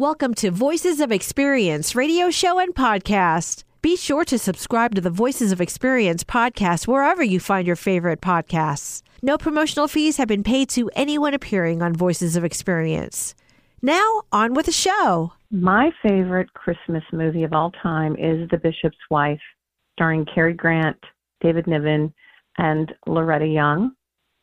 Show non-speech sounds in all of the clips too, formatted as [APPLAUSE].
Welcome to Voices of Experience radio show and podcast. Be sure to subscribe to the Voices of Experience podcast wherever you find your favorite podcasts. No promotional fees have been paid to anyone appearing on Voices of Experience. Now, on with the show. My favorite Christmas movie of all time is The Bishop's Wife, starring Cary Grant, David Niven, and Loretta Young.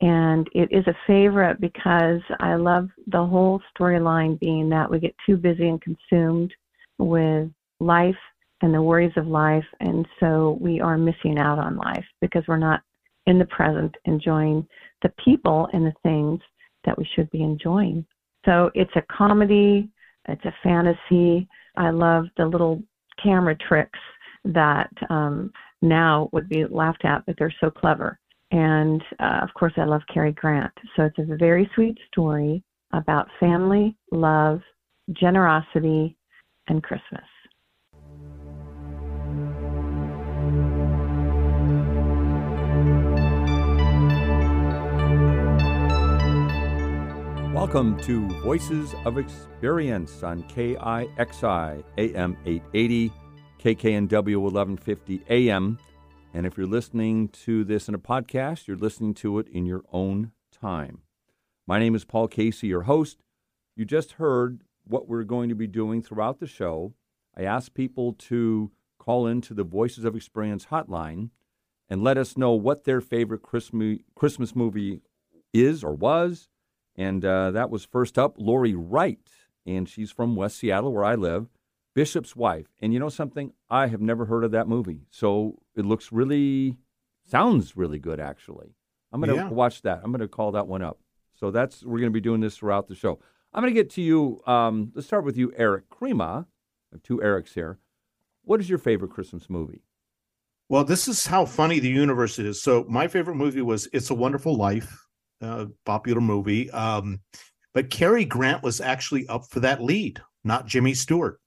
And it is a favorite because I love the whole storyline being that we get too busy and consumed with life and the worries of life. And so we are missing out on life because we're not in the present enjoying the people and the things that we should be enjoying. So it's a comedy, it's a fantasy. I love the little camera tricks that um, now would be laughed at, but they're so clever. And uh, of course, I love Cary Grant. So it's a very sweet story about family, love, generosity, and Christmas. Welcome to Voices of Experience on KIXI AM 880, KKNW 1150 AM. And if you're listening to this in a podcast, you're listening to it in your own time. My name is Paul Casey, your host. You just heard what we're going to be doing throughout the show. I asked people to call into the Voices of Experience hotline and let us know what their favorite Christmas movie is or was and uh, that was first up, Lori Wright, and she's from West Seattle, where I live. Bishop's Wife. And you know something? I have never heard of that movie. So it looks really, sounds really good, actually. I'm going to yeah. watch that. I'm going to call that one up. So that's, we're going to be doing this throughout the show. I'm going to get to you. Um, let's start with you, Eric Crema. I have two Erics here. What is your favorite Christmas movie? Well, this is how funny the universe is. So my favorite movie was It's a Wonderful Life uh, popular movie. Um, but Cary Grant was actually up for that lead, not Jimmy Stewart.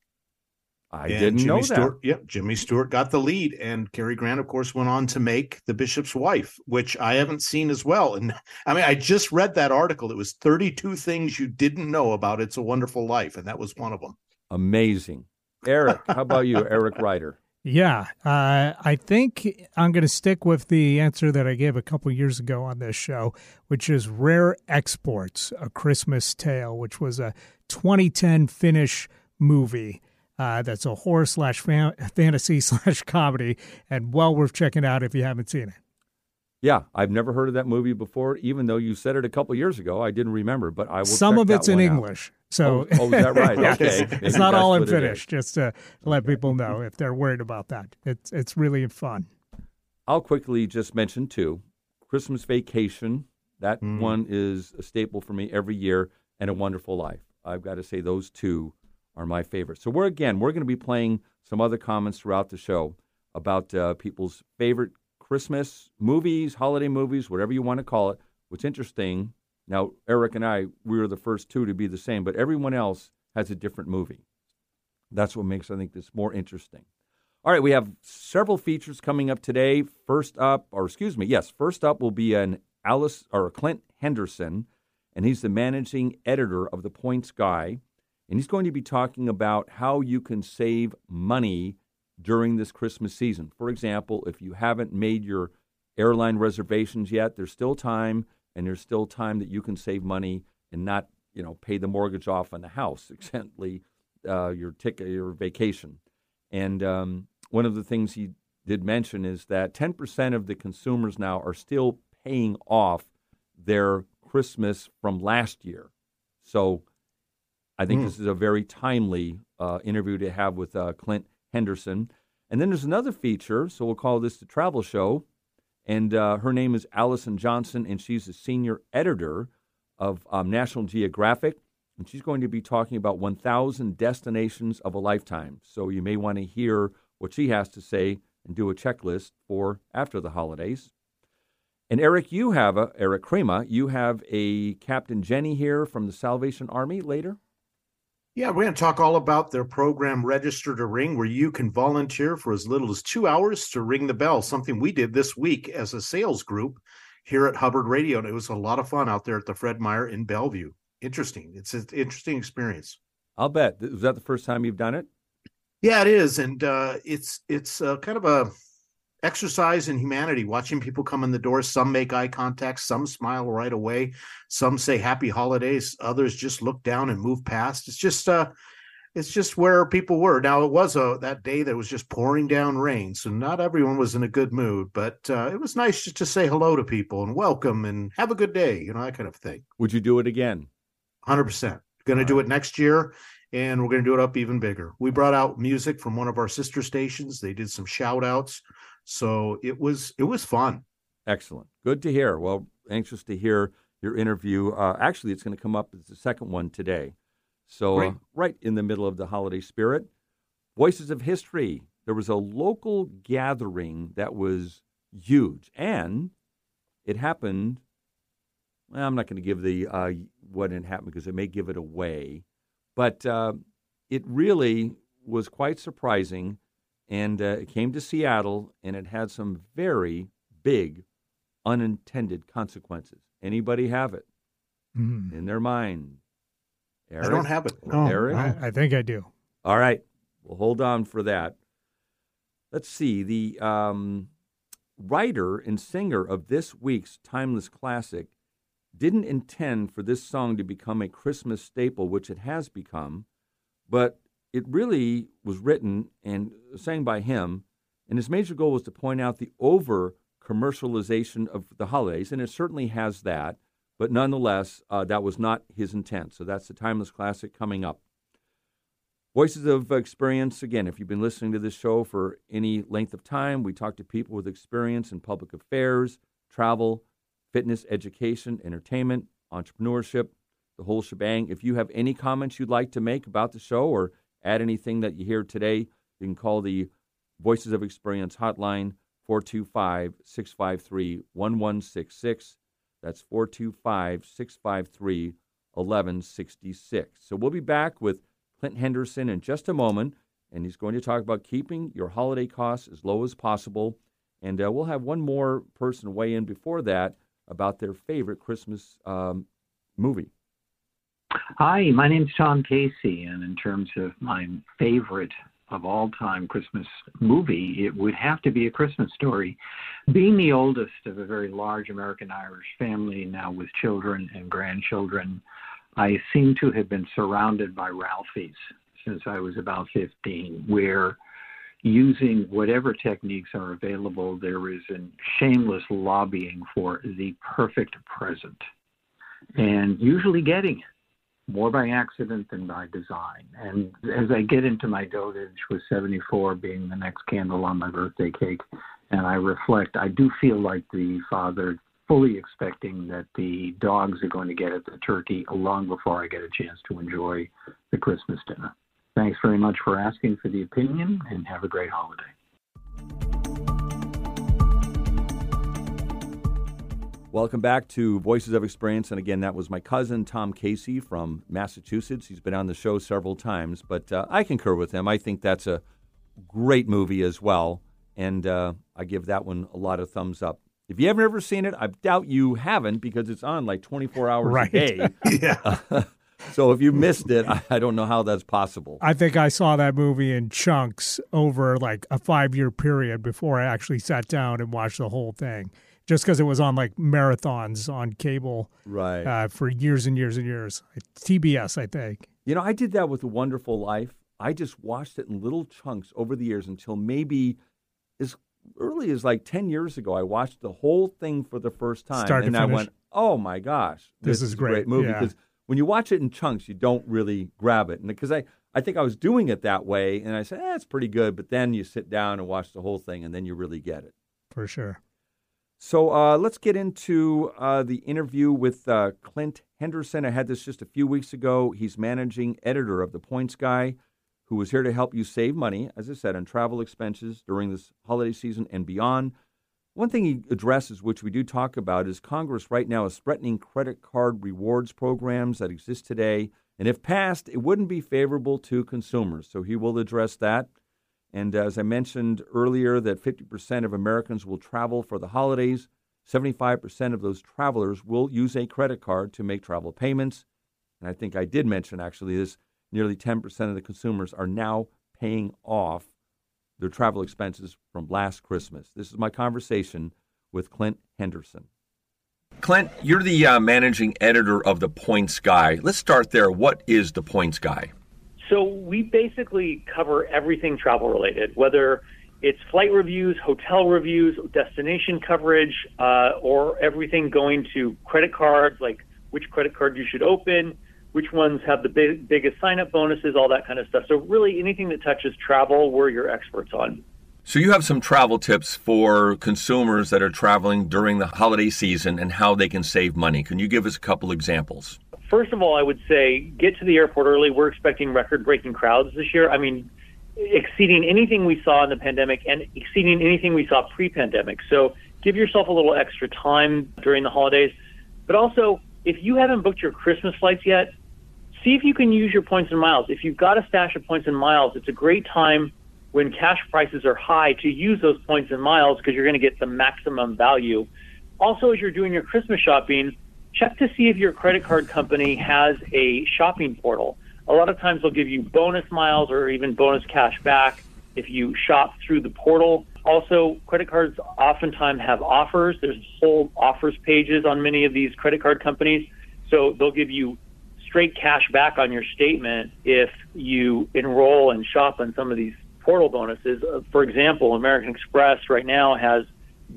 I and didn't Jimmy know Stewart, that. Yep, Jimmy Stewart got the lead, and Cary Grant, of course, went on to make The Bishop's Wife, which I haven't seen as well. And [LAUGHS] I mean, I just read that article. It was 32 things you didn't know about It's a Wonderful Life, and that was one of them. Amazing. Eric, how about you, Eric Ryder? [LAUGHS] Yeah, uh, I think I'm going to stick with the answer that I gave a couple years ago on this show, which is Rare Exports, A Christmas Tale, which was a 2010 Finnish movie. Uh, that's a horror slash fantasy [LAUGHS] slash comedy, and well worth checking out if you haven't seen it. Yeah, I've never heard of that movie before. Even though you said it a couple years ago, I didn't remember. But I will. Some of it's in English, so oh, oh, is that right? [LAUGHS] Okay, it's not all in Finnish. Just to let people know if they're worried about that. It's it's really fun. I'll quickly just mention two Christmas Vacation. That mm. one is a staple for me every year, and A Wonderful Life. I've got to say those two are my favorite. So we're again we're going to be playing some other comments throughout the show about uh, people's favorite Christmas movies, holiday movies, whatever you want to call it. What's interesting now, Eric and I, we were the first two to be the same, but everyone else has a different movie. That's what makes, I think, this more interesting. All right, we have several features coming up today. First up, or excuse me, yes, first up will be an Alice or Clint Henderson, and he's the managing editor of the Points Guy, and he's going to be talking about how you can save money during this Christmas season. For example, if you haven't made your airline reservations yet, there's still time, and there's still time that you can save money and not, you know, pay the mortgage off on the house, [LAUGHS] except uh, your ticket, your vacation. And um, one of the things he did mention is that 10% of the consumers now are still paying off their Christmas from last year. So I think mm. this is a very timely uh, interview to have with uh, Clint Henderson. And then there's another feature, so we'll call this the travel show. And uh, her name is Allison Johnson, and she's the senior editor of um, National Geographic. And she's going to be talking about 1,000 destinations of a lifetime. So you may want to hear what she has to say and do a checklist for after the holidays. And Eric, you have a, Eric Crema, you have a Captain Jenny here from the Salvation Army later. Yeah, we're going to talk all about their program Register to Ring, where you can volunteer for as little as two hours to ring the bell, something we did this week as a sales group here at Hubbard Radio. And it was a lot of fun out there at the Fred Meyer in Bellevue. Interesting. It's an interesting experience. I'll bet. Is that the first time you've done it? Yeah, it is, and uh, it's it's uh, kind of a exercise in humanity. Watching people come in the door, some make eye contact, some smile right away, some say "Happy Holidays," others just look down and move past. It's just uh, it's just where people were. Now it was a that day that was just pouring down rain, so not everyone was in a good mood, but uh, it was nice just to say hello to people and welcome and have a good day, you know that kind of thing. Would you do it again? Hundred percent. Going to do it next year, and we're going to do it up even bigger. We brought out music from one of our sister stations. They did some shout outs, so it was it was fun. Excellent. Good to hear. Well, anxious to hear your interview. Uh, actually, it's going to come up as the second one today. So, uh, right in the middle of the holiday spirit, Voices of History. There was a local gathering that was huge, and it happened. Well, I'm not going to give the uh, what had happened because it may give it away, but uh, it really was quite surprising, and uh, it came to Seattle, and it had some very big unintended consequences. Anybody have it Mm. in their mind? Eric? I don't have it. Oh, Eric? I, I think I do. All right. Well, hold on for that. Let's see. The um, writer and singer of this week's timeless classic didn't intend for this song to become a Christmas staple, which it has become, but it really was written and sang by him. And his major goal was to point out the over commercialization of the holidays, and it certainly has that. But nonetheless, uh, that was not his intent. So that's the timeless classic coming up. Voices of Experience, again, if you've been listening to this show for any length of time, we talk to people with experience in public affairs, travel, fitness, education, entertainment, entrepreneurship, the whole shebang. If you have any comments you'd like to make about the show or add anything that you hear today, you can call the Voices of Experience hotline 425 653 1166. That's 425 653 1166. So we'll be back with Clint Henderson in just a moment, and he's going to talk about keeping your holiday costs as low as possible. And uh, we'll have one more person weigh in before that about their favorite Christmas um, movie. Hi, my name's Tom Casey, and in terms of my favorite of all time Christmas movie, it would have to be A Christmas Story. Being the oldest of a very large American Irish family, now with children and grandchildren, I seem to have been surrounded by Ralphies since I was about 15, where using whatever techniques are available, there is a shameless lobbying for the perfect present and usually getting it more by accident than by design. And as I get into my dotage with 74 being the next candle on my birthday cake, and I reflect, I do feel like the father fully expecting that the dogs are going to get at the turkey long before I get a chance to enjoy the Christmas dinner. Thanks very much for asking for the opinion and have a great holiday. Welcome back to Voices of Experience. And again, that was my cousin, Tom Casey from Massachusetts. He's been on the show several times, but uh, I concur with him. I think that's a great movie as well. And uh, I give that one a lot of thumbs up. If you haven't ever seen it, I doubt you haven't because it's on like 24 [LAUGHS] hours Right. a day. [LAUGHS] Yeah. [LAUGHS] so if you missed it, I, I don't know how that's possible. I think I saw that movie in chunks over like a five year period before I actually sat down and watched the whole thing. Just because it was on like marathons on cable Right. uh, for years and years and years. TBS, I think. You know, I did that with A Wonderful Life. I just watched it in little chunks over the years until maybe as early as like 10 years ago. I watched the whole thing for the first time. Start to and I went, oh my gosh, This this, is a great great. movie. Yeah. Because when you watch it in chunks, you don't really grab it. And because I, I think I was doing it that way, and I said, eh, it's pretty good. But then you sit down and watch the whole thing, and then you really get it. For sure. So uh, let's get into uh, the interview with uh, Clint Henderson. I had this just a few weeks ago. He's managing editor of The Points Guy, who was here to help you save money, as I said, on travel expenses during this holiday season and beyond. One thing he addresses, which we do talk about, is Congress right now is threatening credit card rewards programs that exist today. And if passed, it wouldn't be favorable to consumers. So he will address that. And as I mentioned earlier, that 50% of Americans will travel for the holidays. 75% of those travelers will use a credit card to make travel payments. And I think I did mention actually this nearly 10% of the consumers are now paying off their travel expenses from last Christmas. This is my conversation with Clint Henderson. Clint, you're the uh, managing editor of the Points Guy. Let's start there. What is the Points Guy? So we basically cover everything travel related, whether it's flight reviews, hotel reviews, destination coverage, uh, or everything going to credit cards, like which credit card you should open, which ones have the big, biggest sign up bonuses, all that kind of stuff. So, really, anything that touches travel, we're your experts on. So, you have some travel tips for consumers that are traveling during the holiday season and how they can save money. Can you give us a couple examples? First of all, I would say get to the airport early. We're expecting record breaking crowds this year. I mean, exceeding anything we saw in the pandemic and exceeding anything we saw pre pandemic. So, give yourself a little extra time during the holidays. But also, if you haven't booked your Christmas flights yet, see if you can use your points and miles. If you've got a stash of points and miles, it's a great time when cash prices are high to use those points and miles because you're going to get the maximum value. Also, as you're doing your Christmas shopping, check to see if your credit card company has a shopping portal. A lot of times they'll give you bonus miles or even bonus cash back if you shop through the portal. Also, credit cards oftentimes have offers. There's whole offers pages on many of these credit card companies. So they'll give you straight cash back on your statement if you enroll and shop on some of these portal bonuses. Uh, for example, American Express right now has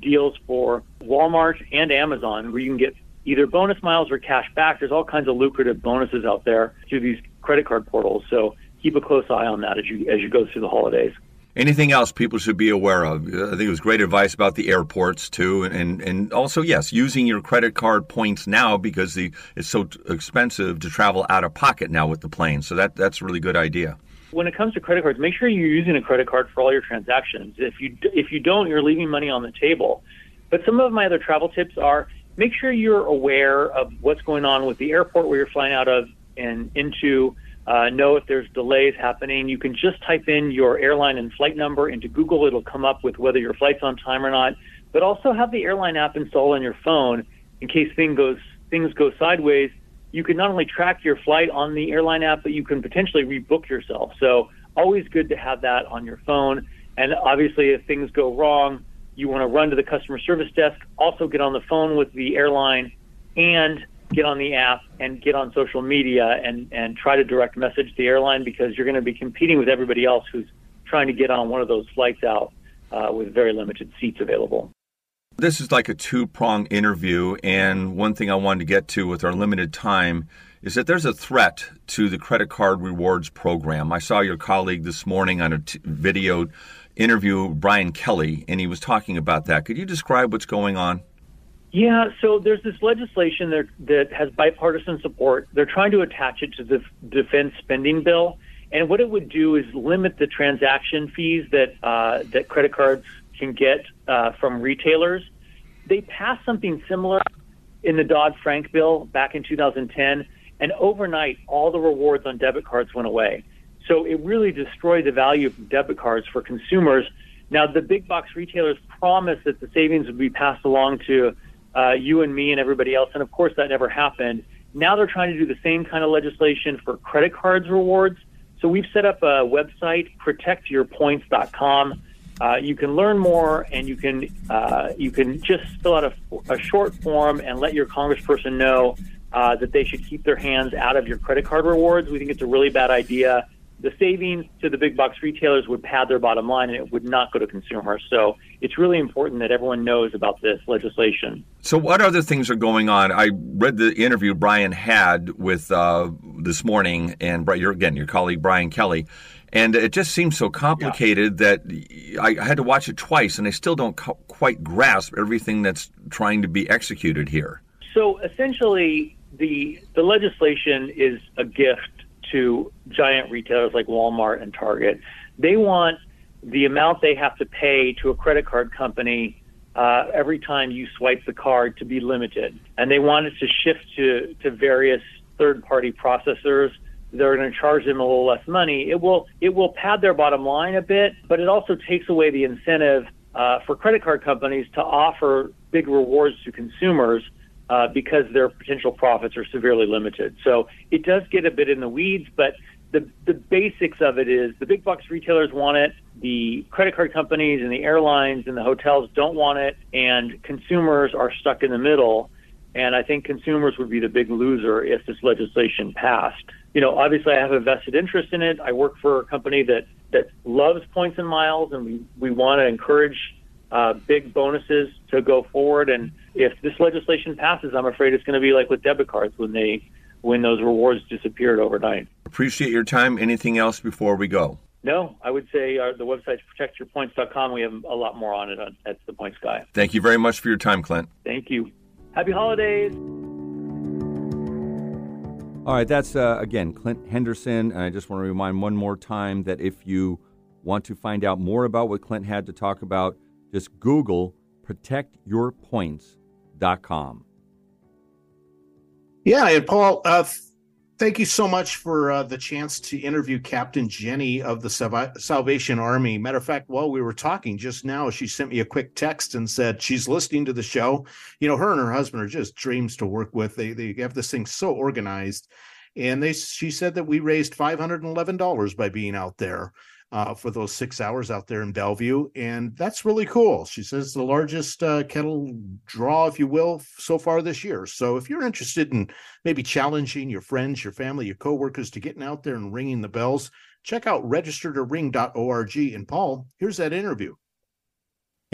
deals for Walmart and Amazon where you can get either bonus miles or cash back. There's all kinds of lucrative bonuses out there through these credit card portals. So keep a close eye on that as you as you go through the holidays. Anything else people should be aware of? Uh, I think it was great advice about the airports too, and and also yes, using your credit card points now because the it's so expensive to travel out of pocket now with the plane. So that that's a really good idea. When it comes to credit cards, make sure you're using a credit card for all your transactions. If you if you don't, you're leaving money on the table. But some of my other travel tips are make sure you're aware of what's going on with the airport where you're flying out of and into uh, know if there's delays happening. You can just type in your airline and flight number into Google. It'll come up with whether your flight's on time or not. But also have the airline app installed on your phone in case thing goes, things go sideways. You can not only track your flight on the airline app, but you can potentially rebook yourself. So always good to have that on your phone. And obviously, if things go wrong, you want to run to the customer service desk. Also, get on the phone with the airline and get on the app and get on social media and, and try to direct message the airline because you're going to be competing with everybody else who's trying to get on one of those flights out uh, with very limited seats available. This is like a two prong interview, and one thing I wanted to get to with our limited time is that there's a threat to the credit card rewards program. I saw your colleague this morning on a t- video interview, Brian Kelly, and he was talking about that. Could you describe what's going on? Yeah, so there's this legislation that, that has bipartisan support. They're trying to attach it to the defense spending bill, and what it would do is limit the transaction fees that uh, that credit cards can get uh, from retailers. They passed something similar in the Dodd Frank bill back in 2010, and overnight all the rewards on debit cards went away. So it really destroyed the value of debit cards for consumers. Now the big box retailers promised that the savings would be passed along to uh, you and me and everybody else. And of course, that never happened. Now they're trying to do the same kind of legislation for credit cards rewards. So we've set up a website, protectyourpoints.com. Uh, you can learn more, and you can uh, you can just fill out a, a, short form and let your congressperson know uh, that they should keep their hands out of your credit card rewards. We think it's a really bad idea the savings to the big box retailers would pad their bottom line and it would not go to consumers. So it's really important that everyone knows about this legislation. So, what other things are going on? I read the interview Brian had with uh, this morning, and your, again, your colleague Brian Kelly. And it just seems so complicated yeah. that I had to watch it twice, and I still don't co- quite grasp everything that's trying to be executed here. So essentially, the the legislation is a gift to giant retailers like Walmart and Target. They want the amount they have to pay to a credit card company uh, every time you swipe the card to be limited. And they want it to shift to, to various third party processors They're going to charge them a little less money. It will, it will pad their bottom line a bit, but it also takes away the incentive uh, for credit card companies to offer big rewards to consumers uh, because their potential profits are severely limited. So it does get a bit in the weeds, but the the basics of it is the big box retailers want it, the credit card companies and the airlines and the hotels don't want it, and consumers are stuck in the middle. And I think consumers would be the big loser if this legislation passed. You know, obviously, I have a vested interest in it. I work for a company that that loves points and miles, and we we want to encourage uh, big bonuses to go forward. And if this legislation passes, I'm afraid it's going to be like with debit cards when they when those rewards disappeared overnight. Appreciate your time. Anything else before we go? No, I would say uh, the website's protectyourpoints.com. We have a lot more on it on, at the Points Guy. Thank you very much for your time, Clint. Thank you. Happy holidays. All right, that's uh, again Clint Henderson, and I just want to remind one more time that if you want to find out more about what Clint had to talk about, just Google protectyourpoints.com. Yeah, and Paul, uh, thank you so much for uh, the chance to interview Captain Jenny of the Salvation Army. Matter of fact, while we were talking just now, she sent me a quick text and said she's listening to the show. You know, her and her husband are just dreams to work with. They they have this thing so organized, and they she said that we raised five hundred and eleven dollars by being out there uh, for those six hours out there in Bellevue. And that's really cool. She says the largest uh, kettle draw, if you will, so far this year. So if you're interested in maybe challenging your friends, your family, your coworkers to getting out there and ringing the bells, check out registertoring.org. And Paul, here's that interview.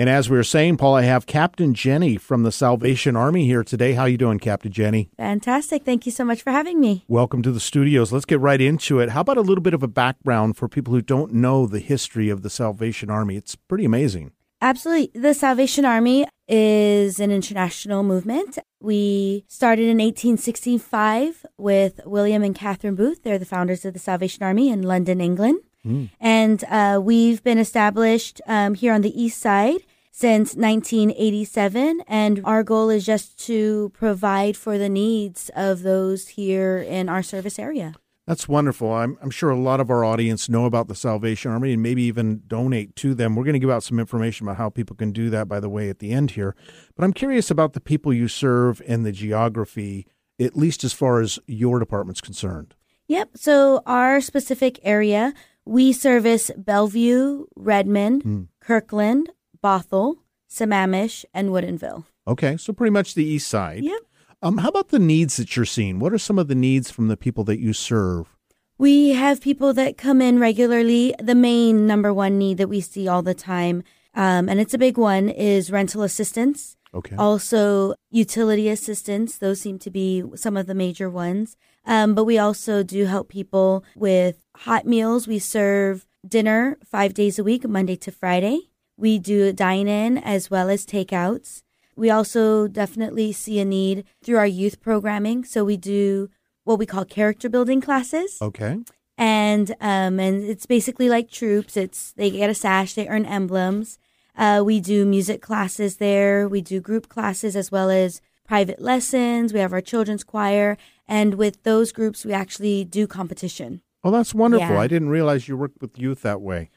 And as we were saying, Paul, I have Captain Jenny from the Salvation Army here today. How you doing, Captain Jenny? Fantastic. Thank you so much for having me. Welcome to the studios. Let's get right into it. How about a little bit of a background for people who don't know the history of the Salvation Army? It's pretty amazing. Absolutely. The Salvation Army is an international movement. We started in 1865 with William and Catherine Booth. They're the founders of the Salvation Army in London, England. Mm. And uh, we've been established um, here on the east side since 1987. And our goal is just to provide for the needs of those here in our service area. That's wonderful. I'm, I'm sure a lot of our audience know about the Salvation Army and maybe even donate to them. We're going to give out some information about how people can do that, by the way, at the end here. But I'm curious about the people you serve and the geography, at least as far as your department's concerned. Yep. So, our specific area, we service Bellevue, Redmond, mm. Kirkland, Bothell, Sammamish, and Woodinville. Okay, so pretty much the east side. Yep. Um, how about the needs that you're seeing? What are some of the needs from the people that you serve? We have people that come in regularly. The main number one need that we see all the time, um, and it's a big one, is rental assistance. Okay. Also, utility assistance. Those seem to be some of the major ones. Um, but we also do help people with hot meals. We serve dinner five days a week, Monday to Friday. We do dine in as well as takeouts. We also definitely see a need through our youth programming. So we do what we call character building classes. Okay. And um, and it's basically like troops. It's they get a sash, they earn emblems. Uh, we do music classes there. We do group classes as well as private lessons. We have our children's choir, and with those groups, we actually do competition. Oh, that's wonderful. Yeah. I didn't realize you worked with youth that way.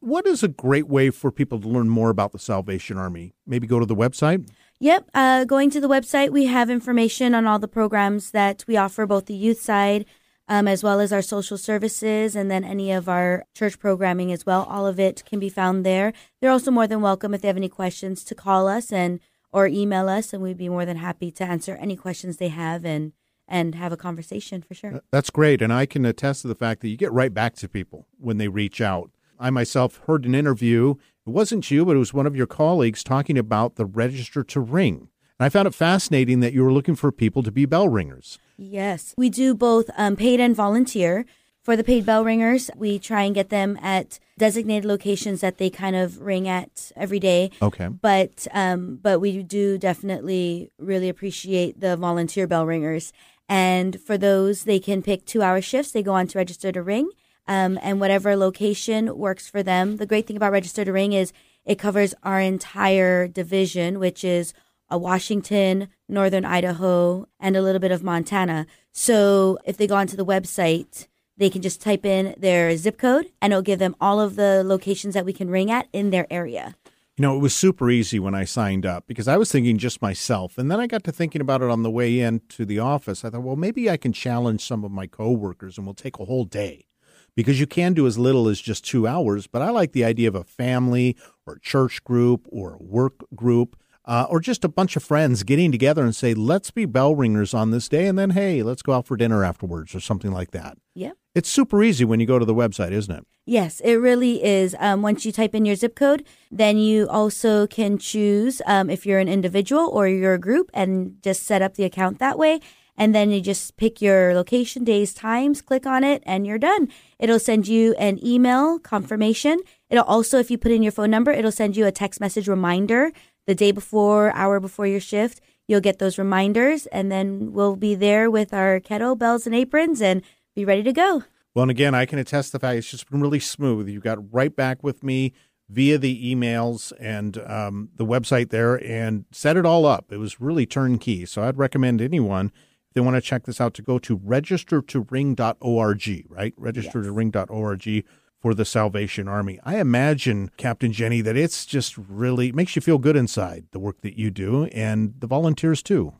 What is a great way for people to learn more about the Salvation Army? Maybe go to the website? Yep. Uh, going to the website, we have information on all the programs that we offer, both the youth side um, as well as our social services and then any of our church programming as well. All of it can be found there. They're also more than welcome if they have any questions to call us and or email us, and we'd be more than happy to answer any questions they have and and have a conversation for sure. That's great. And I can attest to the fact that you get right back to people when they reach out. I myself heard an interview. It wasn't you, but it was one of your colleagues talking about the register to ring. And I found it fascinating that you were looking for people to be bell ringers. Yes, we do both um, paid and volunteer. For the paid bell ringers, we try and get them at designated locations that they kind of ring at every day. Okay. But um, but we do definitely really appreciate the volunteer bell ringers and for those, they can pick two hour shifts. They go on to register to ring. Um, and whatever location works for them. The great thing about Register to Ring is it covers our entire division, which is uh, Washington, Northern Idaho, and a little bit of Montana. So if they go onto the website, they can just type in their zip code and it'll give them all of the locations that we can ring at in their area. You know, it was super easy when I signed up because I was thinking just myself. And then I got to thinking about it on the way in to the office. I thought, well, maybe I can challenge some of my coworkers and we'll take a whole day. Because you can do as little as just two hours. But I like the idea of a family or church group or a work group. Uh, or just a bunch of friends getting together and say, let's be bell ringers on this day, and then, hey, let's go out for dinner afterwards or something like that. Yep. It's super easy when you go to the website, isn't it? Yes, it really is. Um, once you type in your zip code, then you also can choose um, if you're an individual or you're a group and just set up the account that way. And then you just pick your location, days, times, click on it, and you're done. It'll send you an email confirmation. It'll also, if you put in your phone number, it'll send you a text message reminder the day before, hour before your shift. You'll get those reminders, and then we'll be there with our kettlebells and aprons and be ready to go. Well, and again, I can attest the fact it's just been really smooth. You got right back with me via the emails and um, the website there and set it all up. It was really turnkey. So I'd recommend anyone, they want to check this out, to go to registertoring.org, right? Registertoring.org for the Salvation Army. I imagine, Captain Jenny, that it's just really makes you feel good inside the work that you do and the volunteers too.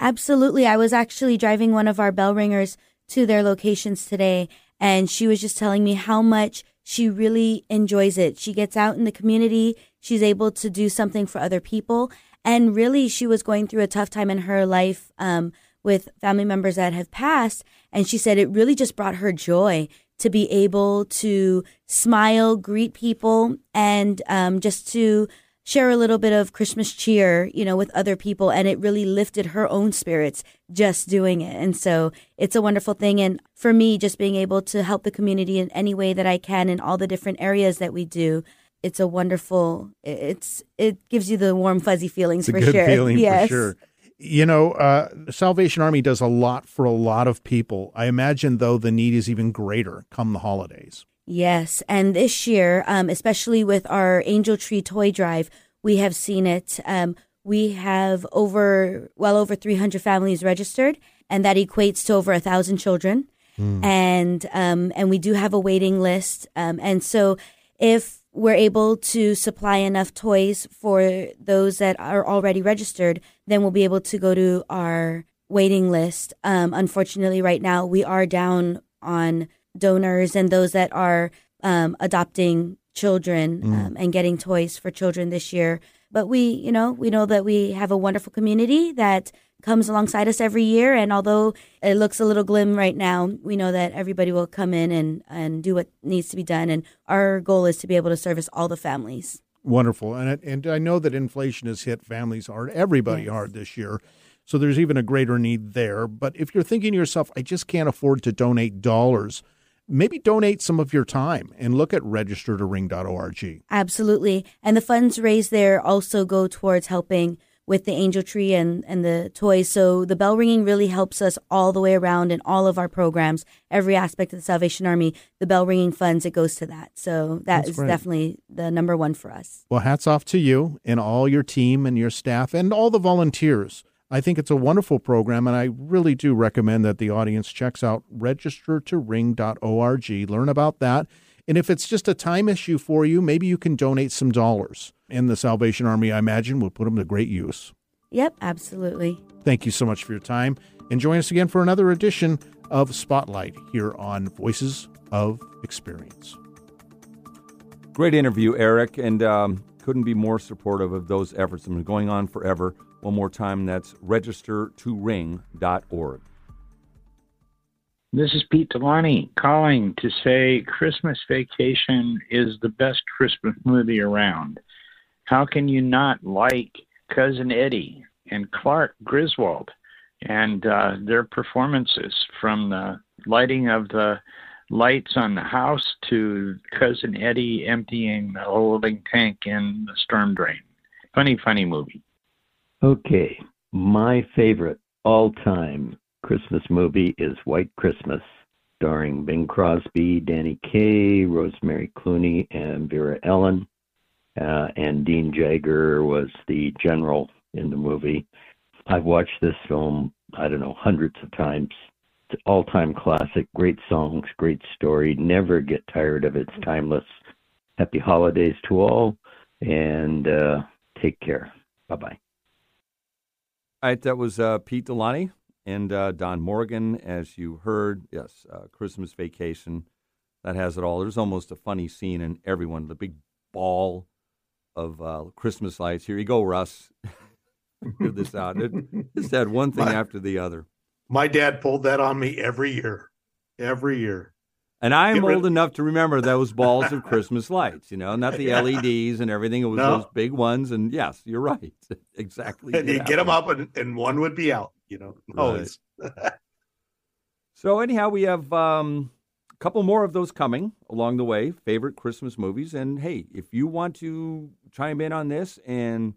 Absolutely. I was actually driving one of our bell ringers to their locations today, and she was just telling me how much she really enjoys it. She gets out in the community, she's able to do something for other people. And really, she was going through a tough time in her life um, with family members that have passed. And she said it really just brought her joy to be able to smile, greet people, and um, just to share a little bit of Christmas cheer, you know, with other people. And it really lifted her own spirits just doing it. And so it's a wonderful thing. And for me, just being able to help the community in any way that I can in all the different areas that we do. It's a wonderful. It's it gives you the warm fuzzy feelings it's for sure. Feeling [LAUGHS] yes. for sure. You know, uh, Salvation Army does a lot for a lot of people. I imagine, though, the need is even greater come the holidays. Yes. And this year, um, especially with our Angel Tree Toy Drive, we have seen it. Um, we have over, well over 300 families registered, and that equates to over a thousand children. Mm. And, um, and we do have a waiting list. Um, and so if we're able to supply enough toys for those that are already registered, then we'll be able to go to our waiting list. Um, unfortunately, right now we are down on donors and those that are um, adopting children mm. um, and getting toys for children this year. But we, you know, we know that we have a wonderful community that comes alongside us every year. And although it looks a little glim right now, we know that everybody will come in and, and do what needs to be done. And our goal is to be able to service all the families. Wonderful. And, and I know that inflation has hit families hard, everybody yes. hard this year. So there's even a greater need there. But if you're thinking to yourself, I just can't afford to donate dollars, maybe donate some of your time and look at registertoring.org. Absolutely. And the funds raised there also go towards helping with the angel tree and, and the toys. So the bell ringing really helps us all the way around in all of our programs, every aspect of the Salvation Army. The bell ringing funds, it goes to that. So that That's is great. definitely the number one for us. Well, hats off to you and all your team and your staff and all the volunteers. I think it's a wonderful program, and I really do recommend that the audience checks out registertoring.org, learn about that. And if it's just a time issue for you, maybe you can donate some dollars. And the Salvation Army, I imagine, will put them to great use. Yep, absolutely. Thank you so much for your time. And join us again for another edition of Spotlight here on Voices of Experience. Great interview, Eric, and um, couldn't be more supportive of those efforts. They've been going on forever. One more time, that's registertoring.org. This is Pete Delaney calling to say Christmas Vacation is the best Christmas movie around. How can you not like Cousin Eddie and Clark Griswold and uh, their performances from the lighting of the lights on the house to Cousin Eddie emptying the holding tank in the storm drain? Funny, funny movie. Okay, my favorite all time Christmas movie is White Christmas, starring Bing Crosby, Danny Kaye, Rosemary Clooney, and Vera Ellen. Uh, and Dean Jagger was the general in the movie. I've watched this film, I don't know, hundreds of times. It's all time classic, great songs, great story. Never get tired of it. It's timeless. Happy holidays to all, and uh, take care. Bye bye. All right, that was uh, Pete Delaney and uh, Don Morgan, as you heard. Yes, uh, Christmas Vacation. that has it all. There's almost a funny scene in everyone. The big ball of uh, Christmas lights. Here you go, Russ. [LAUGHS] Figure this out. It just had one thing My- after the other. My dad pulled that on me every year, every year. And I am Get old enough to remember those balls of Christmas lights, you know, not the. LEDs and everything. It was No. those big ones. And yes, you're right. [LAUGHS] exactly. And you get them up, and, and one would be out. You know, always. [LAUGHS] So anyhow, we have um, a couple more of those coming along the way. Favorite Christmas movies, and hey, if you want to chime in on this and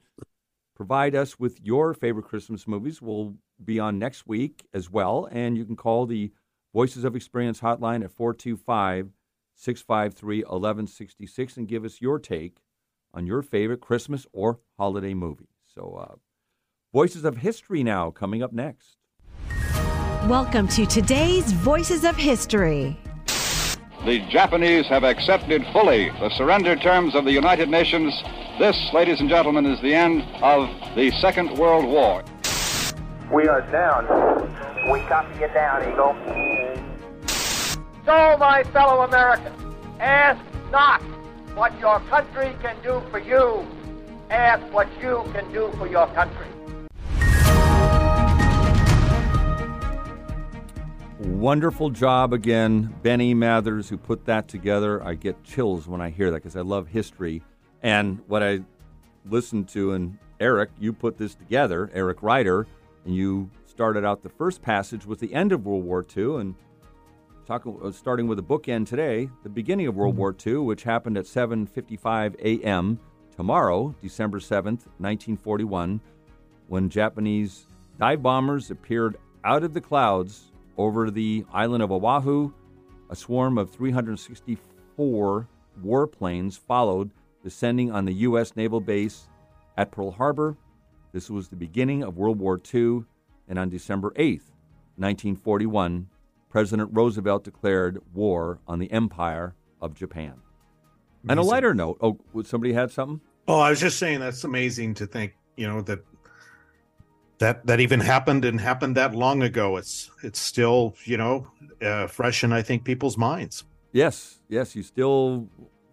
provide us with your favorite Christmas movies, we'll be on next week as well. And you can call the Voices of Experience hotline at 425 653 1166 and give us your take on your favorite Christmas or holiday movie. So, uh, Voices of History now coming up next. Welcome to today's Voices of History. The Japanese have accepted fully the surrender terms of the United Nations. This, ladies and gentlemen, is the end of the Second World War. We are down. We copy you down, Eagle. So, my fellow Americans, ask not what your country can do for you. Ask what you can do for your country. Wonderful job again, Benny Mathers, who put that together. I get chills when I hear that because I love history. And what I listened to, and Eric, you put this together, Eric Ryder, and you started out the first passage with the end of World War II, and talking, uh, starting with a bookend today, the beginning of World War II, which happened at 7:55 a.m. tomorrow, December 7th, 1941, when Japanese dive bombers appeared out of the clouds over the island of Oahu. A swarm of 364 warplanes followed, descending on the U.S. naval base at Pearl Harbor. This was the beginning of World War II, and on December 8th, 1941, President Roosevelt declared war on the Empire of Japan. And a lighter note, oh, would somebody had something? Oh, I was just saying that's amazing to think, you know, that that that even happened and happened that long ago. It's it's still, you know, uh, fresh in I think people's minds. Yes, yes. You still,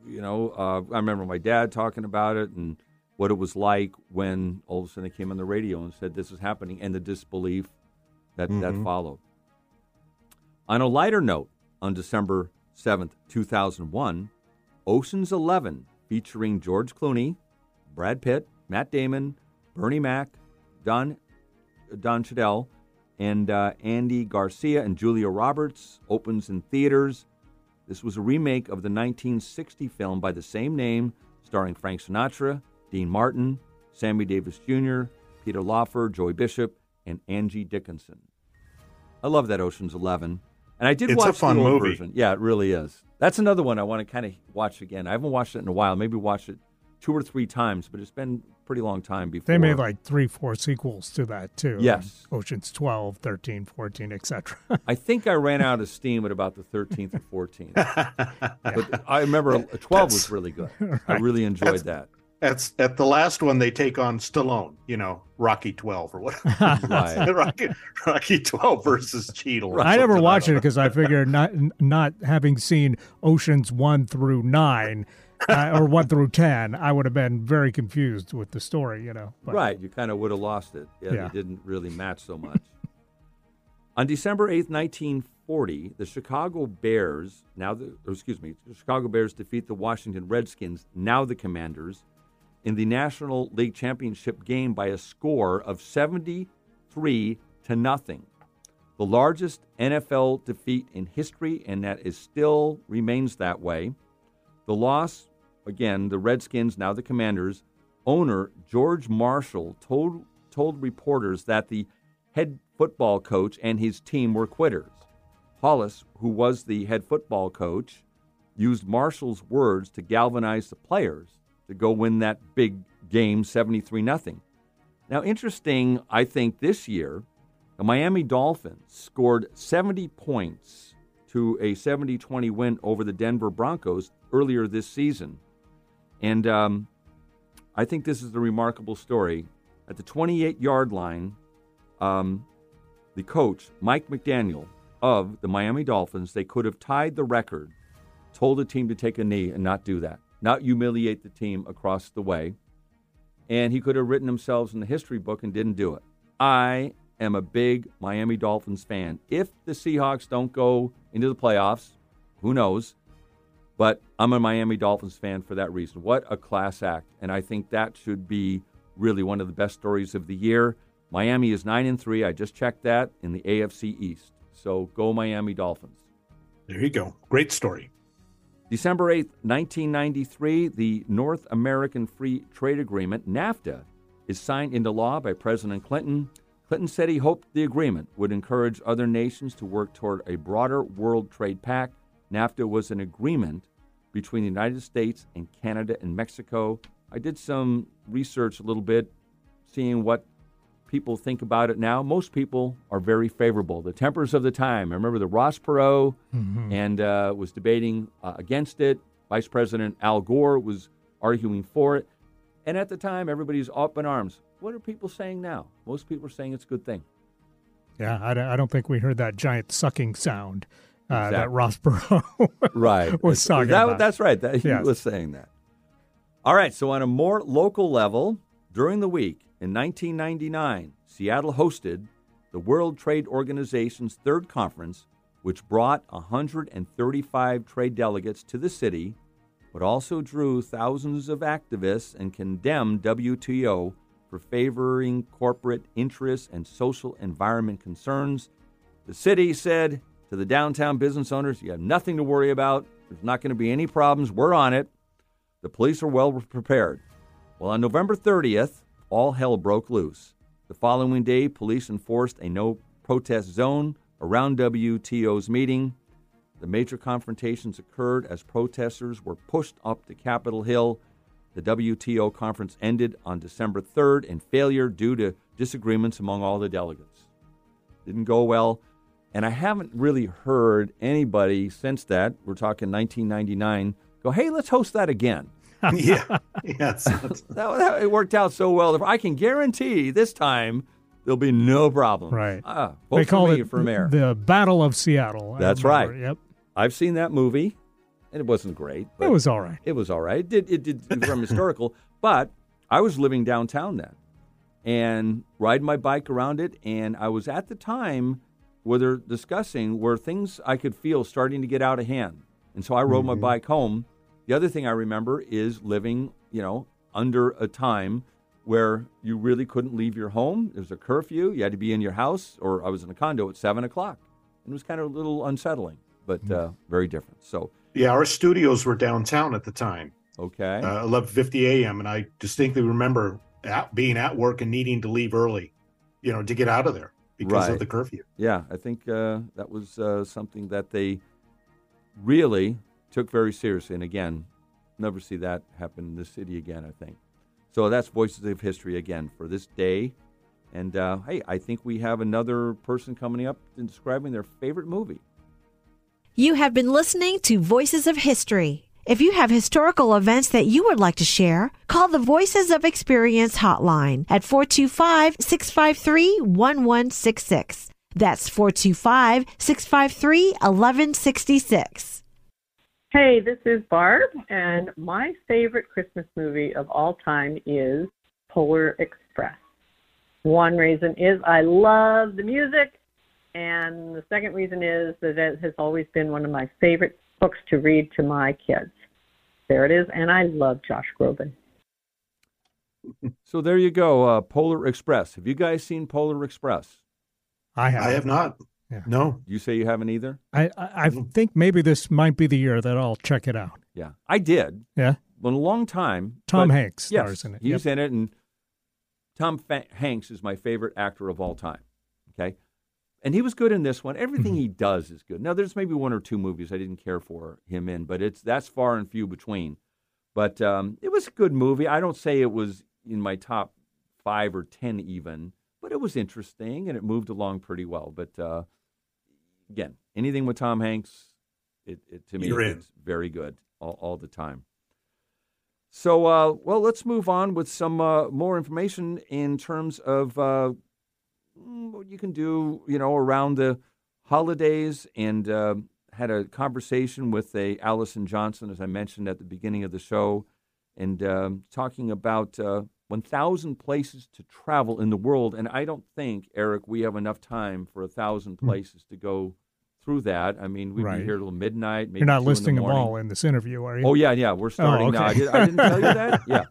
you know, uh, I remember my dad talking about it and what it was like when all of a sudden it came on the radio and said this is happening and the disbelief that, that Mhm. followed. On a lighter note, on December 7th, 2001, Ocean's 11, featuring George Clooney, Brad Pitt, Matt Damon, Bernie Mac, Don, Don Cheadle, and uh, Andy Garcia and Julia Roberts, opens in theaters. This was a remake of the 1960 film by the same name, starring Frank Sinatra, Dean Martin, Sammy Davis Jr., Peter Lawford, Joey Bishop, and Angie Dickinson. I love that Ocean's Eleven, and I did It's a watch fun the old movie. version. Yeah, it really is. That's another one I want to kind of watch again. I haven't watched it in a while. Maybe watched it two or three times, but it's been a pretty long time before. They made like three, four sequels to that too. Yes. Oceans 12, 13, 14, etc. [LAUGHS] I think I ran out of steam at about the 13th or 14th. [LAUGHS] But I remember uh, 12 was really good. [LAUGHS] I really enjoyed that. That's at the last one they take on Stallone, you know, Rocky 12 or whatever. [LAUGHS] Right. [LAUGHS] Rocky, Rocky 12 versus Cheadle. I never watched don't it because I figured not not having seen Oceans one through nine uh, or one through ten, I would have been very confused with the story. You know, But- Right, you kind of would have lost it. Yeah, Yeah. they didn't really match so much. [LAUGHS] On December 8th, 1940, the Chicago Bears, now the, or excuse me, the Chicago Bears defeat the Washington Redskins, now the Commanders, in the National League Championship game by a score of 73 to nothing. The largest NFL defeat in history, and that is still remains that way. The loss, again, the Redskins, now the Commanders, owner George Marshall told told reporters that the head football coach and his team were quitters. Halas, who was the head football coach, used Marshall's words to galvanize the players to go win that big game 73 nothing. Now interesting, I think this year the Miami Dolphins scored 70 points to a 70-20 win over the Denver Broncos earlier this season. And um, I think this is a remarkable story. At the 28 yard line, um, the coach, Mike McDaniel of the Miami Dolphins, they could have tied the record told the team to take a knee and not do that, not humiliate the team across the way. And he could have written himself in the history book and didn't do it. I am a big Miami Dolphins fan. If the Seahawks don't go into the playoffs, who knows? But I'm a Miami Dolphins fan for that reason. What a class act. And I think that should be really one of the best stories of the year. Miami is 9 and 3. I just checked that in the AFC East. So go Miami Dolphins. There you go. Great story. December 8, 1993, the North American Free Trade Agreement, NAFTA, is signed into law by President Clinton. Clinton said he hoped the agreement would encourage other nations to work toward a broader world trade pact. NAFTA was an agreement between the United States and Canada and Mexico. I did some research a little bit, seeing what people think about it now, most people are very favorable. The tempers of the time. I remember the Ross Perot Mhm. and uh, was debating uh, against it. Vice President Al Gore was arguing for it. And at the time, everybody's up in arms. What are people saying now? Most people are saying it's a good thing. Yeah, I, don't- I don't think we heard that giant sucking sound uh, that Ross Perot [LAUGHS] right. was talking That- about. That's right. That, he Yes. was saying that. All right. So, on a more local level, during the week in 1999, Seattle hosted the World Trade Organization's third conference, which brought 135 trade delegates to the city, but also drew thousands of activists and condemned WTO for favoring corporate interests and social environment concerns. The city said to the downtown business owners, You have nothing to worry about. There's not going to be any problems. We're on it. The police are well prepared. Well, on November 30th, all hell broke loose. The following day, police enforced a no protest zone around WTO's meeting. The major confrontations occurred as protesters were pushed up to Capitol Hill. The WTO conference ended on December 3rd in failure due to disagreements among all the delegates. Didn't go well. And I haven't really heard anybody since that, we're talking 1999, go, hey, let's host that again. Yeah. [LAUGHS] Yes. [LAUGHS] that, that- it worked out so well. I can guarantee this time there'll be no problem. Right. Vote they call it for mayor. the Battle of Seattle. I That's remember. right. Yep. I've seen that movie, and it wasn't great. But It was all right. It was all right. It did it did [LAUGHS] from historical, but I was living downtown then, and riding my bike around it, and I was at the time where they're discussing where things I could feel starting to get out of hand, and so I rode my Mm-hmm. Mhm. bike home. The other thing I remember is living, you know, under a time where you really couldn't leave your home. There was a curfew. You had to be in your house, or I was in a condo at seven o'clock. It was kind of a little unsettling, but Mm. uh, very different. So, Yeah, our studios were downtown at the time. okay. Uh, 11:50 a.m. and I distinctly remember at, being at work and needing to leave early, you know, to get out of there because Right. of the curfew. Yeah, I think uh, that was uh, something that they really took very seriously. And again, never see that happen in this city again, I think. So that's Voices of History again for this day. And uh, hey, I think we have another person coming up and describing their favorite movie. You have been listening to Voices of History. If you have historical events that you would like to share, call the Voices of Experience hotline at 425 653 1166. That's 425 653 1166. Hey, this is Barb, and my favorite Christmas movie of all time is Polar Express. One reason is I love the music, and the second reason is that it has always been one of my favorite books to read to my kids. There it is, and I love Josh Groban. So there you go, uh, Polar Express. Have you guys seen Polar Express? I have. I have not. Yeah. No. You say you haven't either? I, I, I think maybe this might be the year that I'll check it out. Yeah, I did. Yeah. Well, a long time. Tom but Hanks yes, stars in it. He's Yep. in it, and Tom Fa- Hanks is my favorite actor of all time. Okay, and he was good in this one. Everything Mm-hmm. he does is good. Now, there's maybe one or two movies I didn't care for him in, but it's that's far and few between. But um, it was a good movie. I don't say it was in my top five or ten even, but it was interesting and it moved along pretty well. But uh, again, anything with Tom Hanks, it, it to me You're in. it's very good all, all the time. So, uh, well, let's move on with some uh, more information in terms of uh, what you can do, you know, around the holidays and uh, had a conversation with a Allison Johnson, as I mentioned at the beginning of the show, and um, talking about uh, 1,000 places to travel in the world. And I don't think, Eric, we have enough time for a thousand Hmm. places to go through that. I mean, we'd Right. be here till midnight. Maybe You're not two in the listing them all in this interview, are you? Oh yeah, yeah, we're oh, starting Oh, now. I, did, I didn't tell you that. [LAUGHS] Yeah,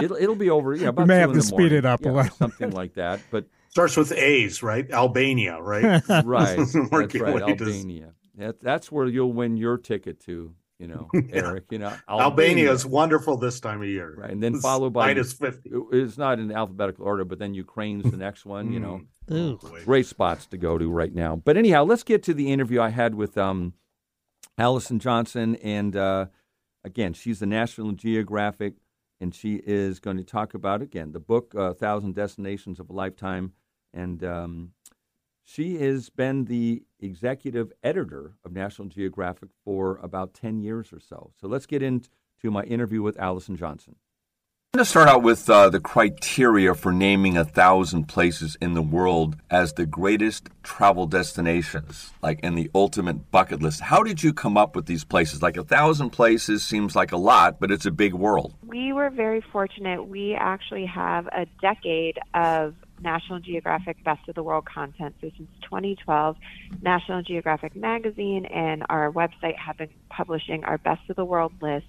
it'll it'll be over. Yeah, about may two have in to speed morning. it up a little. something like that. But [LAUGHS] Starts with A's, right? Albania, right? right, [LAUGHS] that's right, Albania. That, that's where you'll win your ticket to. You know, [LAUGHS] Eric. You know, Albania is wonderful this time of year. Right, and then It's followed by minus 50. It's not in alphabetical order, but then Ukraine's the next one. You know, Ooh. great spots to go to right now. But anyhow, let's get to the interview I had with um, Allison Johnson, and uh, again, she's the National Geographic, and she is going to talk about again the book uh, "Thousand Destinations of a Lifetime," and um, she has been the executive editor of National Geographic for about ten years or so. So let's get into my interview with Allison Johnson. I'm going to start out with uh, the criteria for naming a thousand places in the world as the greatest travel destinations, like in the ultimate bucket list. How did you come up with these places? Like a thousand places seems like a lot, but it's a big world. We were very fortunate. We actually have a decade of National Geographic Best of the World content. So since 2012, National Geographic Magazine and our website have been publishing our Best of the World list.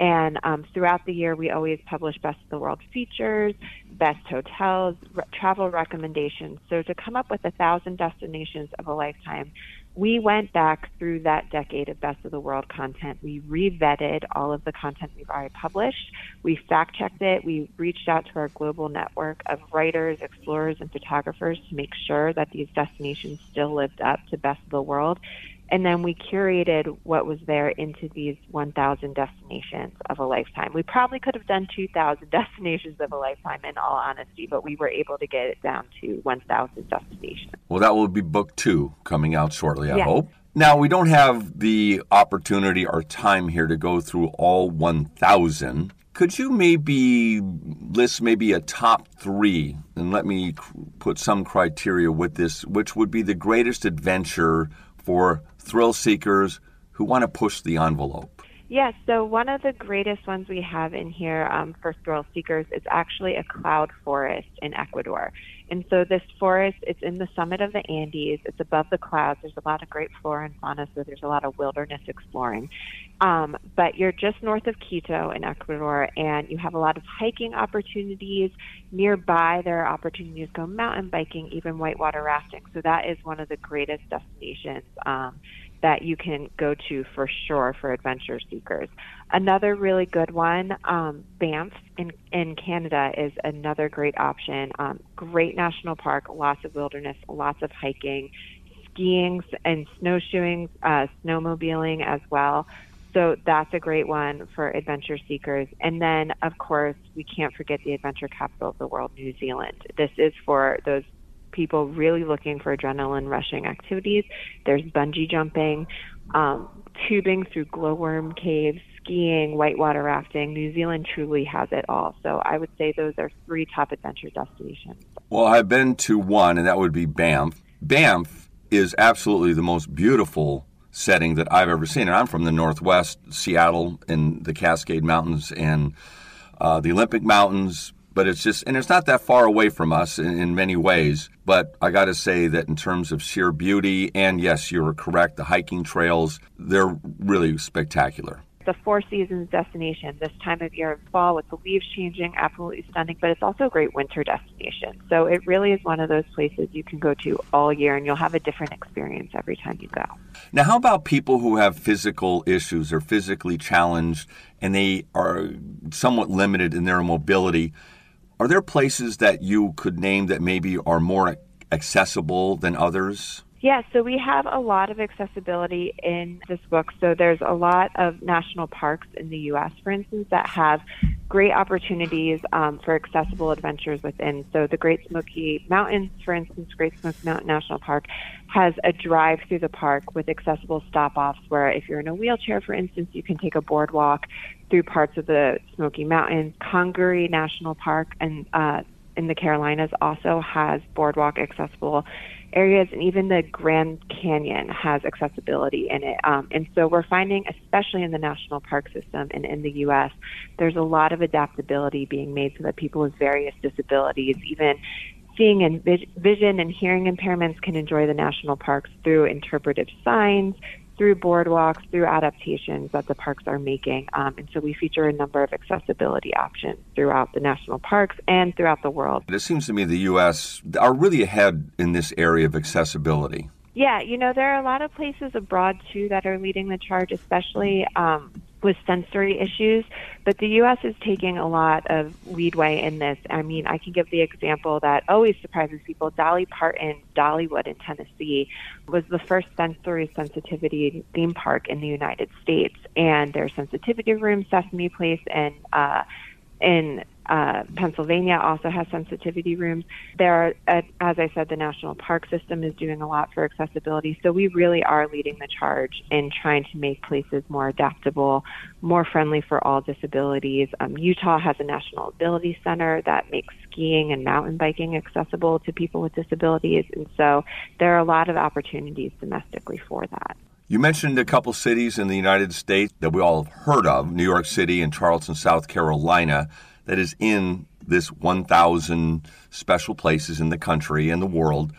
And um, throughout the year, we always publish Best of the World features, best hotels, re- travel recommendations. So to come up with a thousand destinations of a lifetime, we went back through that decade of Best of the World content. We revetted all of the content we've already published. We fact checked it. We reached out to our global network of writers, explorers, and photographers to make sure that these destinations still lived up to Best of the World. And then we curated what was there into these 1,000 destinations of a lifetime. We probably could have done 2,000 [LAUGHS] destinations of a lifetime in all honesty, but we were able to get it down to 1,000 destinations. Well, that will be book two coming out shortly, I Yeah. hope. Now, we don't have the opportunity or time here to go through all 1,000. Could you maybe list maybe a top three and let me put some criteria with this, which would be the greatest adventure for thrill seekers who want to push the envelope? Yes, so one of the greatest ones we have in here um, for thrill seekers is actually a cloud forest in Ecuador. And so this forest, it's in the summit of the Andes. It's above the clouds. There's a lot of great flora and fauna, so there's a lot of wilderness exploring. Um, but you're just north of Quito in Ecuador, and you have a lot of hiking opportunities. Nearby, there are opportunities to go mountain biking, even whitewater rafting. So that is one of the greatest destinations um, that you can go to for sure for adventure seekers. Another really good one, um, Banff in, in Canada, is another great option. Um, great national park, lots of wilderness, lots of hiking, skiing and snowshoeing, uh, snowmobiling as well. So that's a great one for adventure seekers. And then, of course, we can't forget the adventure capital of the world, New Zealand. This is for those people really looking for adrenaline rushing activities. There's bungee jumping, um, tubing through glowworm caves, skiing, whitewater rafting. New Zealand truly has it all. So I would say those are three top adventure destinations. Well, I've been to one, and that would be Banff. Banff is absolutely the most beautiful setting that I've ever seen. And I'm from the Northwest, Seattle, and the Cascade Mountains and uh, the Olympic Mountains. But it's just, and it's not that far away from us in, in many ways. But I got to say that in terms of sheer beauty, and yes, you're correct, the hiking trails, they're really spectacular. The Four Seasons destination this time of year in fall with the leaves changing, absolutely stunning, but it's also a great winter destination. So it really is one of those places you can go to all year and you'll have a different experience every time you go. Now, how about people who have physical issues or physically challenged and they are somewhat limited in their mobility? Are there places that you could name that maybe are more accessible than others? Yeah, so we have a lot of accessibility in this book. So there's a lot of national parks in the U.S., for instance, that have great opportunities um, for accessible adventures within. So the Great Smoky Mountains, for instance, Great Smoky Mountain National Park has a drive through the park with accessible stop offs where if you're in a wheelchair, for instance, you can take a boardwalk through parts of the Smoky Mountains. Congaree National Park and uh, in the Carolinas also has boardwalk accessible areas, and even the Grand Canyon has accessibility in it. Um, and so we're finding, especially in the national park system and in the U.S., there's a lot of adaptability being made so that people with various disabilities, even seeing and vision and hearing impairments can enjoy the national parks through interpretive signs, through boardwalks, through adaptations that the parks are making. Um, and so we feature a number of accessibility options throughout the national parks and throughout the world. It seems to me the U.S. are really ahead in this area of accessibility. Yeah, you know, there are a lot of places abroad too that are leading the charge, especially um, with sensory issues. But the U.S. is taking a lot of leadway in this. I mean, I can give the example that always surprises people. Dolly Parton, Dollywood in Tennessee, was the first sensory sensitivity theme park in the United States. And their sensitivity room, Sesame Place, and uh, in uh, Pennsylvania also has sensitivity rooms. There, are, uh, as I said, the National Park System is doing a lot for accessibility. So we really are leading the charge in trying to make places more adaptable, more friendly for all disabilities. Um, Utah has a National Ability Center that makes skiing and mountain biking accessible to people with disabilities. And so there are a lot of opportunities domestically for that. You mentioned a couple cities in the United States that we all have heard of New York City and Charleston, South Carolina, that is in this 1,000 special places in the country and the world.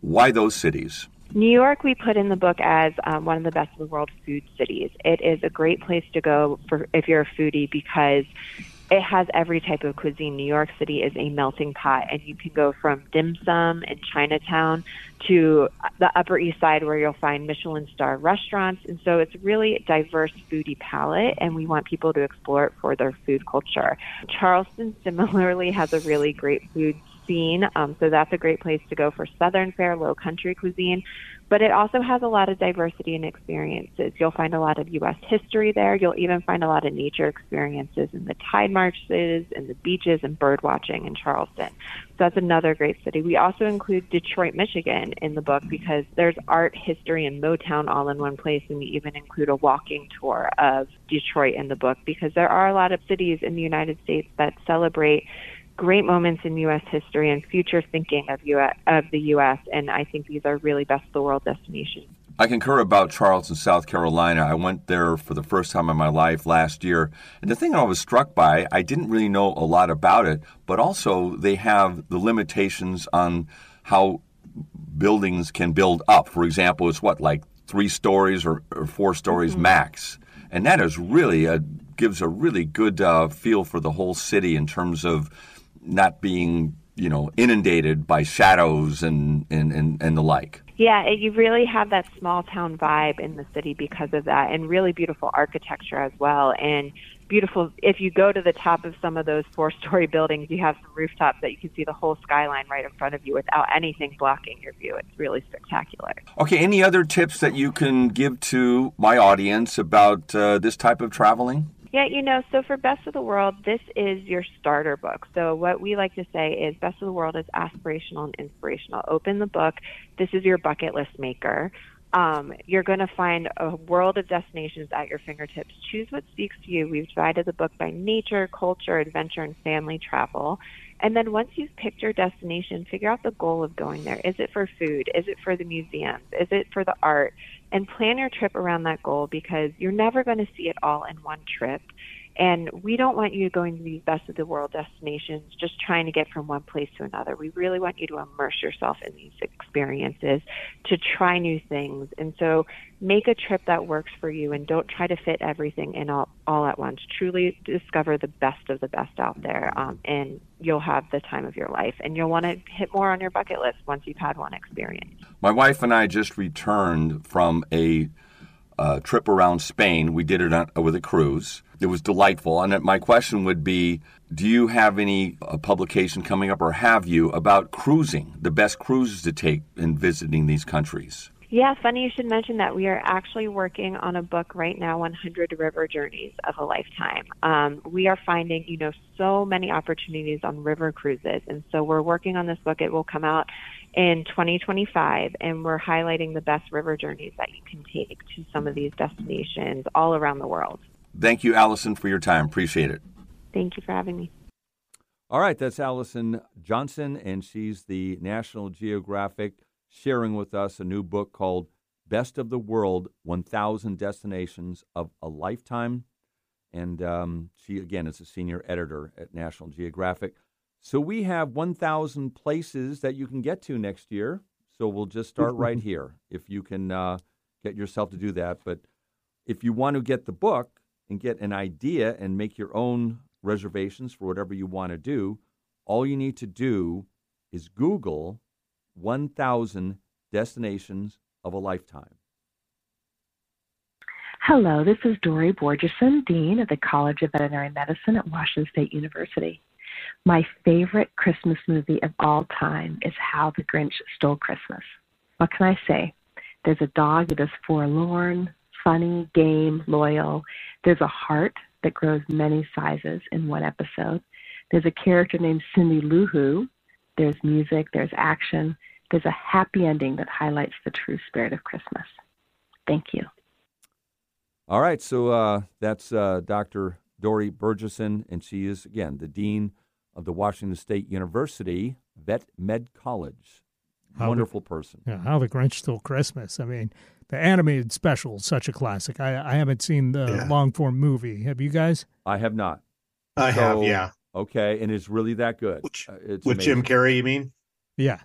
Why those cities? New York, we put in the book as um, one of the best in the world food cities. It is a great place to go for if you're a foodie because it has every type of cuisine. New York City is a melting pot, and you can go from dim sum in Chinatown to the Upper East Side, where you'll find Michelin star restaurants. And so it's really a diverse foodie palette, and we want people to explore it for their food culture. Charleston similarly has a really great food scene, um, so that's a great place to go for Southern fare, low country cuisine but it also has a lot of diversity and experiences. You'll find a lot of U.S. history there. You'll even find a lot of nature experiences in the tide marches and the beaches and bird watching in Charleston. So that's another great city. We also include Detroit, Michigan in the book because there's art, history, and Motown all in one place. And we even include a walking tour of Detroit in the book because there are a lot of cities in the United States that celebrate great moments in U.S. history and future thinking of, US, of the U.S. And I think these are really best of the world destinations. I concur about Charleston, South Carolina. I went there for the first time in my life last year. And the thing I was struck by, I didn't really know a lot about it, but also they have the limitations on how buildings can build up. For example, it's what, like three stories or, or four stories mm-hmm. max. And that is really a, gives a really good uh, feel for the whole city in terms of not being you know inundated by shadows and and and, and the like. Yeah you really have that small town vibe in the city because of that and really beautiful architecture as well and beautiful if you go to the top of some of those four story [LAUGHS] buildings you have some rooftops that you can see the whole skyline right in front of you without anything blocking your view. It's really spectacular. Okay any other tips that you can give to my audience about uh, this type of traveling yeah, you know, so for Best of the World, this is your starter book. So what we like to say is Best of the World is aspirational and inspirational. Open the book. This is your bucket list maker. Um, you're going to find a world of destinations at your fingertips. Choose what speaks to you. We've divided the book by nature, culture, adventure, and family travel. And then once you've picked your destination, figure out the goal of going there. Is it for food? Is it for the museums? Is it for the art? And plan your trip around that goal because you're never going to see it all in one trip. And we don't want you going to these best of the world destinations just trying to get from one place to another. We really want you to immerse yourself in these experiences, to try new things. And so make a trip that works for you and don't try to fit everything in all, all at once. Truly discover the best of the best out there. Um, and you'll have the time of your life. And you'll want to hit more on your bucket list once you've had one experience. My wife and I just returned from a uh, trip around Spain. We did it on, with a cruise. It was delightful. And my question would be Do you have any uh, publication coming up, or have you, about cruising, the best cruises to take in visiting these countries? Yeah, funny you should mention that. We are actually working on a book right now, 100 River Journeys of a Lifetime. Um, we are finding, you know, so many opportunities on river cruises. And so we're working on this book. It will come out in 2025, and we're highlighting the best river journeys that you can take to some of these destinations all around the world. Thank you, Allison, for your time. Appreciate it. Thank you for having me. All right, that's Allison Johnson, and she's the National Geographic sharing with us a new book called Best of the World 1000 Destinations of a Lifetime. And um, she, again, is a senior editor at National Geographic. So we have 1,000 places that you can get to next year. So we'll just start right [LAUGHS] here if you can uh, get yourself to do that. But if you want to get the book and get an idea and make your own reservations for whatever you want to do, all you need to do is Google 1,000 destinations of a lifetime. Hello, this is Dori Borjesson, Dean of the College of Veterinary Medicine at Washington State University. My favorite Christmas movie of all time is How the Grinch Stole Christmas. What can I say? There's a dog that is forlorn, funny, game, loyal. There's a heart that grows many sizes in one episode. There's a character named Cindy Lou Who. There's music, there's action. There's a happy ending that highlights the true spirit of Christmas. Thank you. All right, so uh, that's uh, Dr. Dori Borjesson, and she is, again, the Dean of the Washington State University Vet Med College. How Wonderful the, person. Yeah, How the Grinch Stole Christmas. I mean, the animated special is such a classic. I, I haven't seen the Yeah. long form movie. Have you guys? I have not. I have, yeah. Okay, and it's really that good. Which, Uh, it's With Jim. Carrey, you mean? Yeah.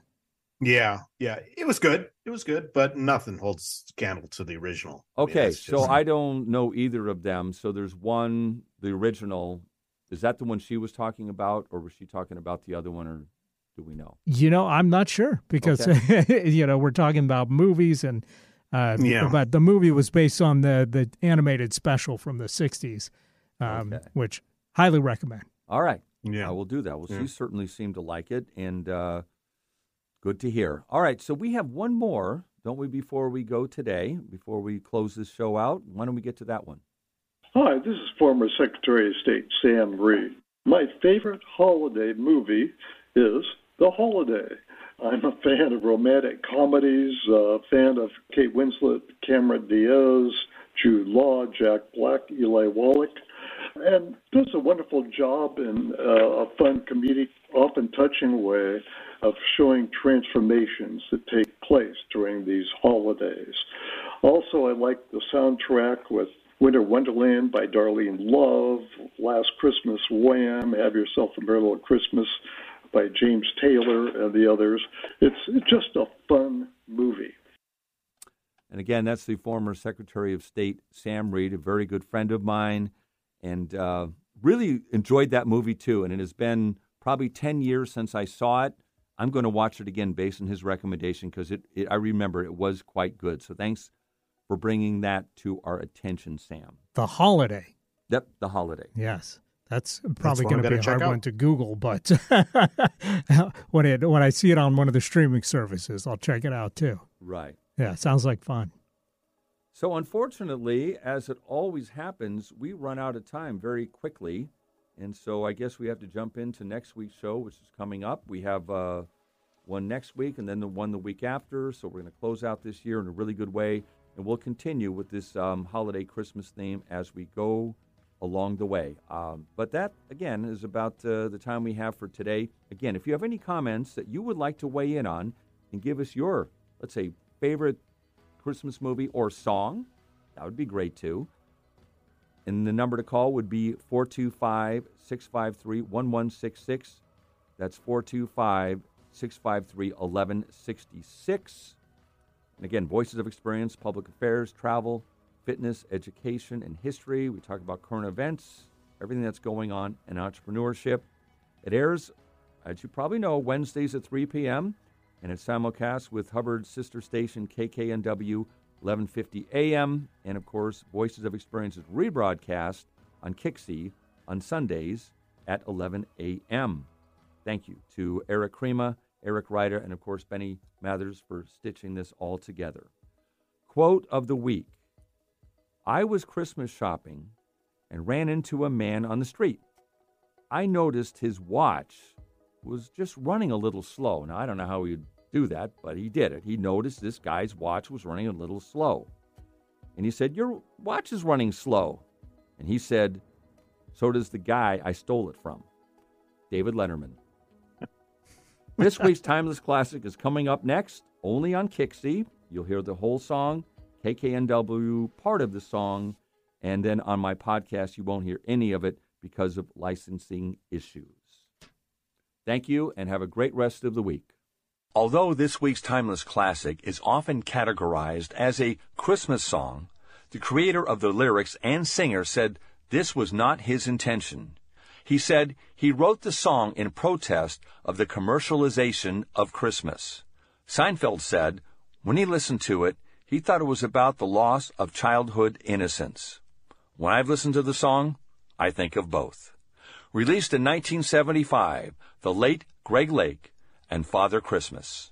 Yeah, yeah. It was good. It was good, but nothing holds candle to the original. I mean, Okay, so I don't know either of them. So there's one, the original. Is that the one she was talking about, or was she talking about the other one, or do we know? You know, I'm not sure because [LAUGHS] you know we're talking about movies and uh, Yeah. but the movie was based on the the animated special from the '60s, um, which highly recommend. All right. Yeah. I will do that. Well, Yeah. she certainly seemed to like it, and uh, good to hear. All right, so we have one more, don't we, before we go today, before we close this show out? Why don't we get to that one? Hi, this is former Secretary of State Sam Reed. My favorite holiday movie is The Holiday. I'm a fan of romantic comedies, a fan of Kate Winslet, Cameron Diaz, Jude Law, Jack Black, Eli Wallach, and does a wonderful job in uh, a fun, comedic, often touching way of showing transformations that take place during these holidays. Also, I like the soundtrack with Winter Wonderland by Darlene Love, Last Christmas Wham, Have Yourself a Merry Little Christmas by James Taylor and the others. It's, it's just a fun movie. And again, that's the former Secretary of State Sam Reed, a very good friend of mine, and uh, really enjoyed that movie too. And it has been probably 10 years since I saw it. I'm going to watch it again based on his recommendation because it, it, I remember it was quite good. So thanks for bringing that to our attention, Sam. The Holiday. Yep, the holiday. Yes. That's probably going to be a hard check one to Google, but [LAUGHS] when it when I see it on one of the streaming services, I'll check it out too. Right. Yeah, sounds like fun. So, unfortunately, as it always happens, we run out of time very quickly. And so I guess we have to jump into next week's show, which is coming up. We have uh, one next week and then the one the week after. So we're going to close out this year in a really good way. And we'll continue with this um, holiday Christmas theme as we go along the way. Um, but that, again, is about uh, the time we have for today. Again, if you have any comments that you would like to weigh in on and give us your, let's say, favorite Christmas movie or song, that would be great too. And the number to call would be 425 653 1166. That's 425 653 1166. And again, Voices of Experience, Public Affairs, Travel, Fitness, Education, and History. We talk about current events, everything that's going on in entrepreneurship. It airs, as you probably know, Wednesdays at 3 p.m. and it's simulcast with Hubbard's sister station KKNW 1150 AM. And of course, Voices of Experience is rebroadcast on KIXI on Sundays at 11 a.m. Thank you to Eric Krema, Eric Ryder, and of course, Benny Mathers for stitching this all together. Quote of the week I was Christmas shopping and ran into a man on the street. I noticed his watch was just running a little slow. Now, I don't know how he'd do that, but he did it. He noticed this guy's watch was running a little slow. And he said, Your watch is running slow. And he said, So does the guy I stole it from, David Letterman. this week's Timeless Classic is coming up next, only on KIXI. You'll hear the whole song, KKNW, part of the song, and then on my podcast, you won't hear any of it because of licensing issues. Thank you, and have a great rest of the week. Although this week's Timeless Classic is often categorized as a Christmas song, the creator of the lyrics and singer said this was not his intention. He said he wrote the song in protest of the commercialization of Christmas. Sinfield said when he listened to it, he thought it was about the loss of childhood innocence. When I've listened to the song, I think of both. Released in 1975, the late Greg Lake and Father Christmas.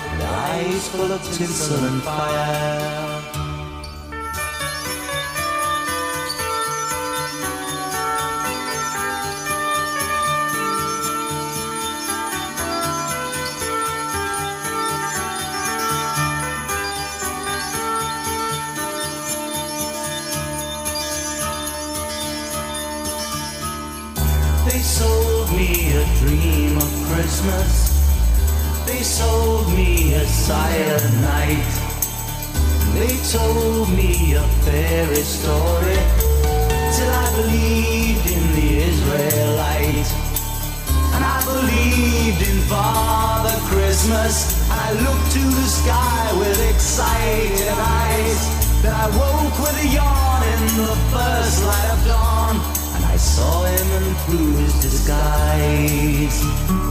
And eyes full of tinsel and fire. They sold me a dream of Christmas. They sold me a silent night. They told me a fairy story till I believed in the Israelite. And I believed in Father Christmas. And I looked to the sky with excited eyes. Then I woke with a yawn in the first light of dawn. And I saw him and through his disguise.